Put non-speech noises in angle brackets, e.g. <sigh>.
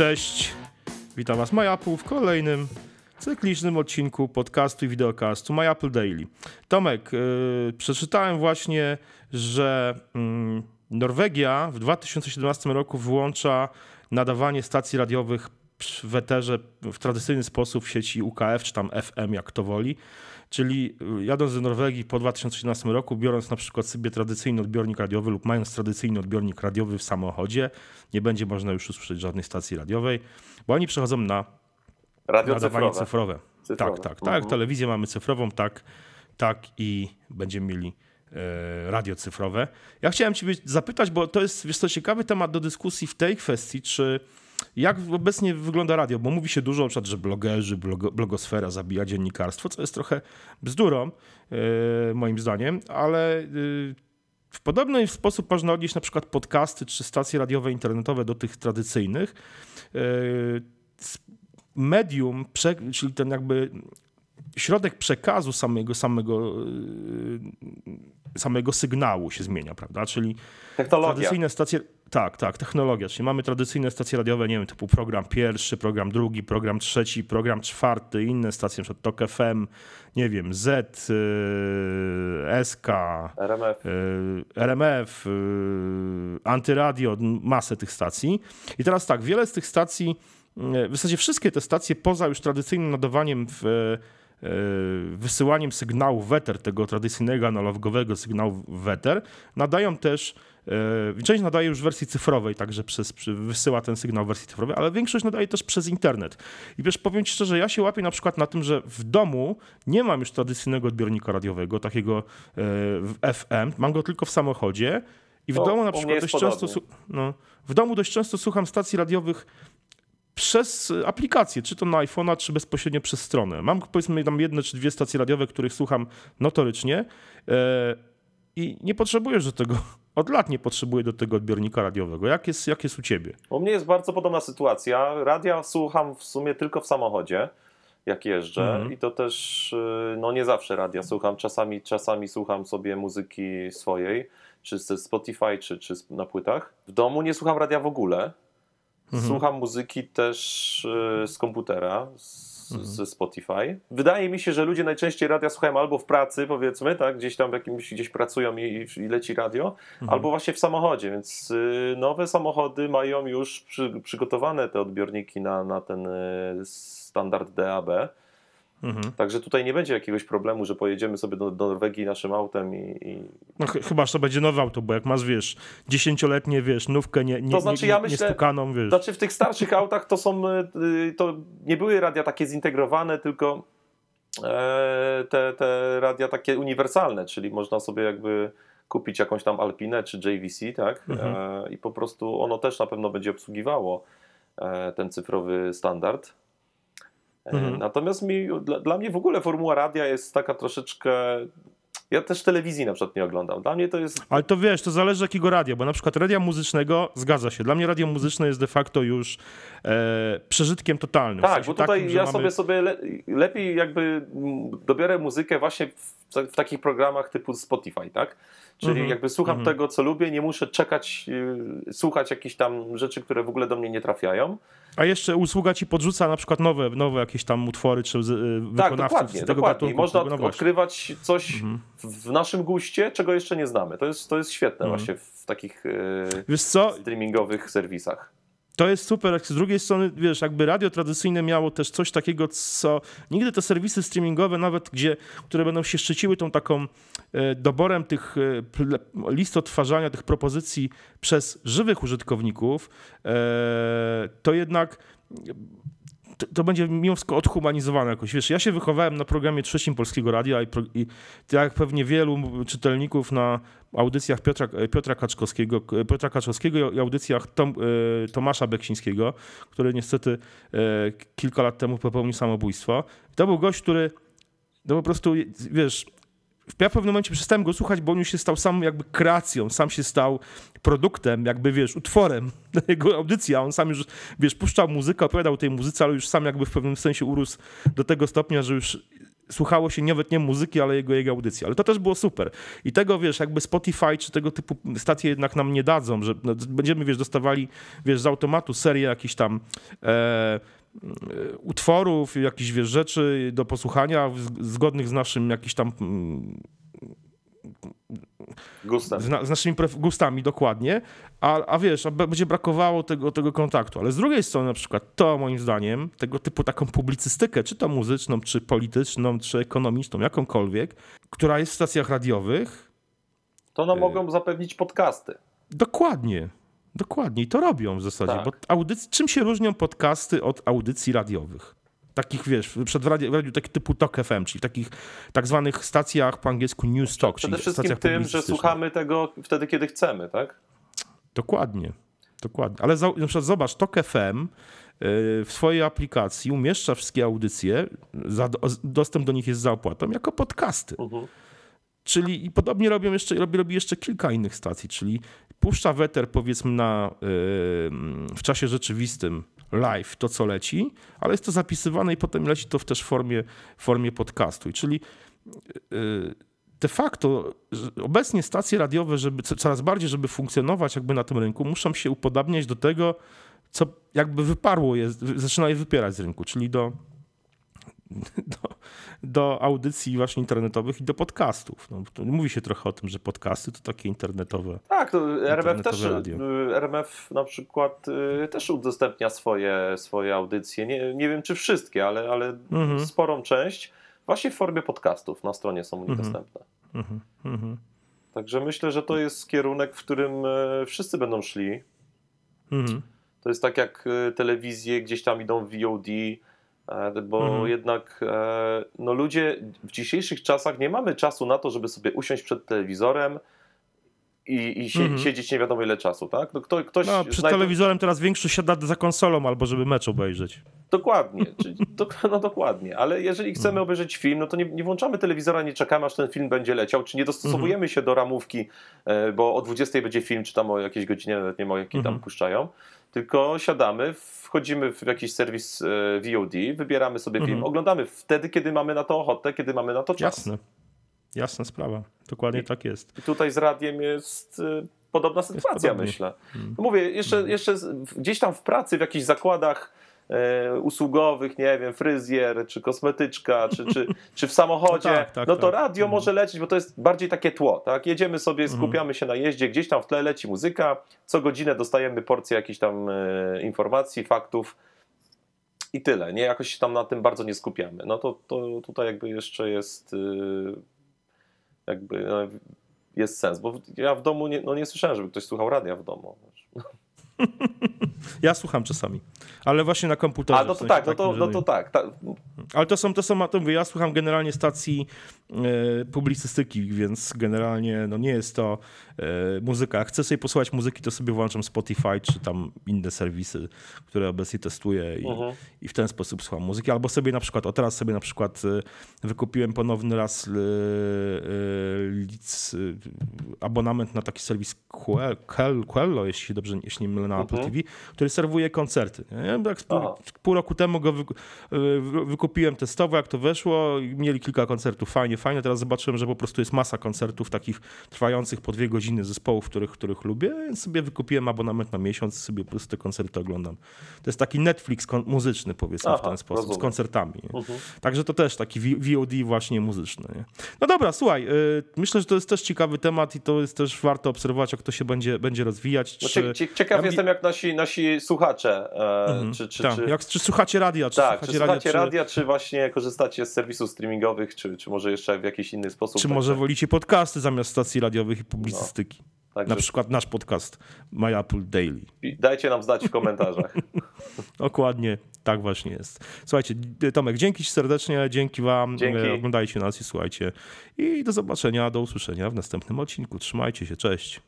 Cześć, witam Was MyApple w kolejnym cyklicznym odcinku podcastu i wideokastu MyApple Daily. Tomek, yy, przeczytałem właśnie, że yy, Norwegia w 2017 roku wyłącza nadawanie stacji radiowych w eterze w tradycyjny sposób w sieci UKF, czy tam FM, jak to woli. Czyli y, jadąc do Norwegii po 2017 roku, biorąc na przykład sobie tradycyjny odbiornik radiowy lub mając tradycyjny odbiornik radiowy w samochodzie, nie będzie można już usłyszeć żadnej stacji radiowej, bo oni przechodzą na Radio nadawanie cyfrowe. cyfrowe. Tak, tak. Tak Mhm. telewizję mamy cyfrową, tak, tak i będziemy mieli e, radio cyfrowe. Ja chciałem ciebie zapytać, bo to jest, wiesz co, ciekawy temat do dyskusji w tej kwestii, czy jak obecnie wygląda radio, bo mówi się dużo, na przykład, że blogerzy, blogo, blogosfera zabija dziennikarstwo, co jest trochę bzdurą, e, moim zdaniem, ale e, w podobny sposób można odnieść na przykład podcasty czy stacje radiowe, internetowe do tych tradycyjnych. E, Medium, czyli ten jakby środek przekazu samego, samego, samego sygnału się zmienia, prawda? Czyli Technologia. tradycyjne stacje. Tak, tak, technologia. Czyli mamy tradycyjne stacje radiowe, nie wiem, typu program pierwszy, program drugi, program trzeci, program czwarty, inne stacje, np. TOK FM, nie wiem, Z, y, SK, RMF. y, RMF, y, Antyradio, masę tych stacji. I teraz tak, wiele z tych stacji, y, w zasadzie wszystkie te stacje, poza już tradycyjnym nadawaniem w wysyłaniem sygnału w eter, tego tradycyjnego analogowego sygnału w eter, nadają też, y, część nadaje już w wersji cyfrowej, także przez, wysyła ten sygnał w wersji cyfrowej, ale większość nadaje też przez internet. I wiesz, powiem ci szczerze, ja się łapię na przykład na tym, że w domu nie mam już tradycyjnego odbiornika radiowego, takiego w FM, mam go tylko w samochodzie i w To domu na przykład dość często, podobnie. su- no, w domu dość często słucham stacji radiowych przez aplikację, czy to na iPhone'a, czy bezpośrednio przez stronę. Mam powiedzmy tam jedne czy dwie stacje radiowe, których słucham notorycznie e, i nie potrzebuję do tego, <laughs> od lat nie potrzebuję do tego odbiornika radiowego. Jak jest, jak jest u ciebie? U mnie jest bardzo podobna sytuacja. Radia słucham w sumie tylko w samochodzie, jak jeżdżę Mhm. i to też y, no nie zawsze radia słucham. Czasami, czasami słucham sobie muzyki swojej, czy ze Spotify, czy, czy na płytach. W domu nie słucham radia w ogóle. Mhm. Słucham muzyki też y, z komputera, z, Mhm. ze Spotify. Wydaje mi się, że ludzie najczęściej radia słuchają albo w pracy, powiedzmy, tak, gdzieś tam w jakimś, gdzieś pracują i, i leci radio, Mhm. albo właśnie w samochodzie, więc y, nowe samochody mają już przy, przygotowane te odbiorniki na, na ten y, standard DAB. Mhm. Także tutaj nie będzie jakiegoś problemu, że pojedziemy sobie do, do Norwegii naszym autem i, i No, ch- chyba, że to będzie nowe auto, bo jak masz, wiesz, dziesięcioletnie, wiesz, nówkę nie, nie, To znaczy, nie, ja nie, myślę- niestukaną, wiesz. Znaczy w tych starszych autach to są, y, to nie były radia takie zintegrowane, tylko e, te, te radia takie uniwersalne, czyli można sobie jakby kupić jakąś tam Alpinę czy JVC, tak? Mhm. E, I po prostu ono też na pewno będzie obsługiwało e, ten cyfrowy standard. E, Mhm. Natomiast mi, dla, dla mnie w ogóle formuła radia jest taka troszeczkę. Ja też telewizji na przykład nie oglądam. Dla mnie to jest Ale to wiesz, to zależy jakiego radia, bo na przykład radia muzycznego, zgadza się, dla mnie radio muzyczne jest de facto już e, przeżytkiem totalnym. W Tak, sensie bo tutaj takim, ja mamy- sobie sobie le, lepiej jakby mm, dobiorę muzykę właśnie w, w takich programach typu Spotify, tak? Czyli Mhm, jakby słucham mhm. tego, co lubię, nie muszę czekać, y, słuchać jakichś tam rzeczy, które w ogóle do mnie nie trafiają. A jeszcze usługa ci podrzuca na przykład nowe, nowe jakieś tam utwory czy y, Tak, dokładnie, tego dokładnie. I gatunku. można właśnie. odkrywać coś Mhm. w, w naszym guście, czego jeszcze nie znamy. To jest, to jest świetne właśnie w takich y, Wiesz co, streamingowych serwisach. To jest super. Z drugiej strony, wiesz, jakby radio tradycyjne miało też coś takiego, co nigdy te serwisy streamingowe, nawet gdzie, które będą się szczyciły tą taką e, doborem tych e, list odtwarzania, tych propozycji przez żywych użytkowników, e, to jednak to, będzie mimo wszystko odhumanizowane jakoś. Wiesz, ja się wychowałem na programie trzecim Polskiego Radia i, i jak pewnie wielu czytelników na audycjach Piotra, Piotra Kaczkowskiego, Piotra Kaczkowskiego i audycjach Tom, e, Tomasza Beksińskiego, który niestety e, kilka lat temu popełnił samobójstwo. To był gość, który no po prostu, wiesz, ja w pewnym momencie przestałem go słuchać, bo on już się stał sam jakby kreacją, sam się stał produktem, jakby wiesz, utworem <laughs> jego audycja. On sam już, wiesz, puszczał muzykę, opowiadał tej muzyce, ale już sam jakby w pewnym sensie urósł do tego stopnia, że już słuchało się nawet nie muzyki, ale jego, jego audycji. Ale to też było super. I tego, wiesz, jakby Spotify czy tego typu stacje jednak nam nie dadzą, że no, będziemy, wiesz, dostawali, wiesz, z automatu serię jakichś tam e, utworów, jakichś, wiesz, rzeczy do posłuchania zgodnych z naszym jakiś tam mm, Gustem. Z, na, z, naszymi gustami, dokładnie, a, a wiesz, a będzie brakowało tego, tego kontaktu. Ale z drugiej strony, na przykład, to moim zdaniem, tego typu taką publicystykę, czy to muzyczną, czy polityczną, czy ekonomiczną, jakąkolwiek, która jest w stacjach radiowych. To y mogą zapewnić podcasty. Dokładnie. Dokładnie. I to robią w zasadzie. Tak. Bo audyc- czym się różnią podcasty od audycji radiowych? takich, wiesz, przed radio, radio taki typu Talk FM, czyli w takich tak zwanych stacjach po angielsku News Talk. Przede wszystkim tym, że słuchamy tego wtedy, kiedy chcemy, tak? Dokładnie. Dokładnie. Ale za, na przykład zobacz, Talk FM y, w swojej aplikacji umieszcza wszystkie audycje, za, dostęp do nich jest za opłatą, jako podcasty. Uh mhm. -huh. Czyli i podobnie robią jeszcze, robi, robi jeszcze kilka innych stacji, czyli puszcza weter powiedzmy na, yy, w czasie rzeczywistym live to, co leci, ale jest to zapisywane i potem leci to w też formie, formie podcastu. Czyli yy, de facto obecnie stacje radiowe, żeby coraz bardziej, żeby funkcjonować jakby na tym rynku, muszą się upodabniać do tego, co jakby wyparło je, zaczyna je wypierać z rynku, czyli do, do audycji właśnie internetowych i do podcastów. No, mówi się trochę o tym, że podcasty to takie internetowe. Tak, to RMF też, radio. Y, RMF na przykład y, też udostępnia swoje, swoje audycje. Nie, nie wiem czy wszystkie, ale, ale mhm. sporą część właśnie w formie podcastów na stronie są mhm. dostępne. Mhm. mhm. Także myślę, że to jest kierunek, w którym y, wszyscy będą szli. Mhm. To jest tak jak telewizje gdzieś tam idą w VOD, bo mhm. jednak e, no ludzie w dzisiejszych czasach nie mamy czasu na to, żeby sobie usiąść przed telewizorem i, i sie, mhm. siedzieć nie wiadomo ile czasu, tak? No, kto, ktoś no, przed telewizorem teraz większość siada za konsolą albo żeby mecz obejrzeć. Dokładnie, <laughs> czyli, do, no dokładnie, ale jeżeli chcemy mhm. obejrzeć film, no to nie, nie, włączamy telewizora, nie czekamy aż ten film będzie leciał, czy nie dostosowujemy mhm. się do ramówki, e, bo o 20 będzie film, czy tam o jakiejś godzinie, nawet nie ma jakiej tam mhm. puszczają, tylko siadamy, wchodzimy w jakiś serwis e, VOD, wybieramy sobie film, mhm. oglądamy wtedy, kiedy mamy na to ochotę, kiedy mamy na to czas. Jasne. Jasna sprawa. Dokładnie I, tak jest. I tutaj z radiem jest e, podobna sytuacja, myślę. Hmm. Mówię, jeszcze, hmm. jeszcze gdzieś tam w pracy, w jakichś zakładach usługowych, nie wiem, fryzjer, czy kosmetyczka, czy, czy, <laughs> czy w samochodzie, no, tak, tak, no to tak. radio hmm. może lecieć, bo to jest bardziej takie tło, tak? Jedziemy sobie, mhm. skupiamy się na jeździe, gdzieś tam w tle leci muzyka, co godzinę dostajemy porcję jakichś tam e, informacji, faktów i tyle, nie? Jakoś się tam na tym bardzo nie skupiamy. No to, to tutaj jakby jeszcze jest... Y, jakby no, jest sens, bo ja w domu nie, no nie słyszałem, żeby ktoś słuchał radia w domu. Ja słucham czasami, ale właśnie na komputerze. A, no to tak, no to, no to tak. Ta... Ale to są, to są, to mówię, ja słucham generalnie stacji publicystyki, więc generalnie no nie jest to e, muzyka. Jak chcę sobie posłuchać muzyki, to sobie włączam Spotify czy tam inne serwisy, które obecnie testuję i, mhm. i w ten sposób słucham muzyki. Albo sobie na przykład, o teraz sobie na przykład e, wykupiłem ponowny raz e, e, lic, abonament na taki serwis Quello, jeśli się dobrze jeśli nie mylę, na Apple mhm. TV, który serwuje koncerty. Nie? Tak pół, pół, roku temu go wy, wykupiłem testowo, jak to weszło. Mieli kilka koncertów, fajnie, fajnie. Teraz zobaczyłem, że po prostu jest masa koncertów takich trwających po dwie godziny zespołów, których, których lubię, więc sobie wykupiłem abonament na miesiąc, sobie po prostu te koncerty oglądam. To jest taki Netflix muzyczny, powiedzmy Aha, w ten sposób, rozumiem. z koncertami. Mhm. Także to też taki VOD właśnie muzyczny. Nie? No dobra, słuchaj, y, myślę, że to jest też ciekawy temat i to jest też warto obserwować, jak to się będzie, będzie rozwijać. No, czy... Ciekaw ja jestem, jak nasi, nasi słuchacze. E, mhm, czy, czy, tak. czy... Jak, czy słuchacie radia? Czy tak, słuchacie, czy słuchacie radia, radia, czy... właśnie korzystacie z serwisów streamingowych, czy, czy może jeszcze w jakiś inny sposób? Czy tak może tak? wolicie podcasty zamiast stacji radiowych i publicystyki? No. Także... Na przykład nasz podcast My Apple Daily. Dajcie nam znać w komentarzach. <laughs> Dokładnie, tak właśnie jest. Słuchajcie, Tomek, dzięki serdecznie, dzięki wam. Dzięki. E, oglądajcie nas i słuchajcie. I do zobaczenia, do usłyszenia w następnym odcinku. Trzymajcie się, cześć.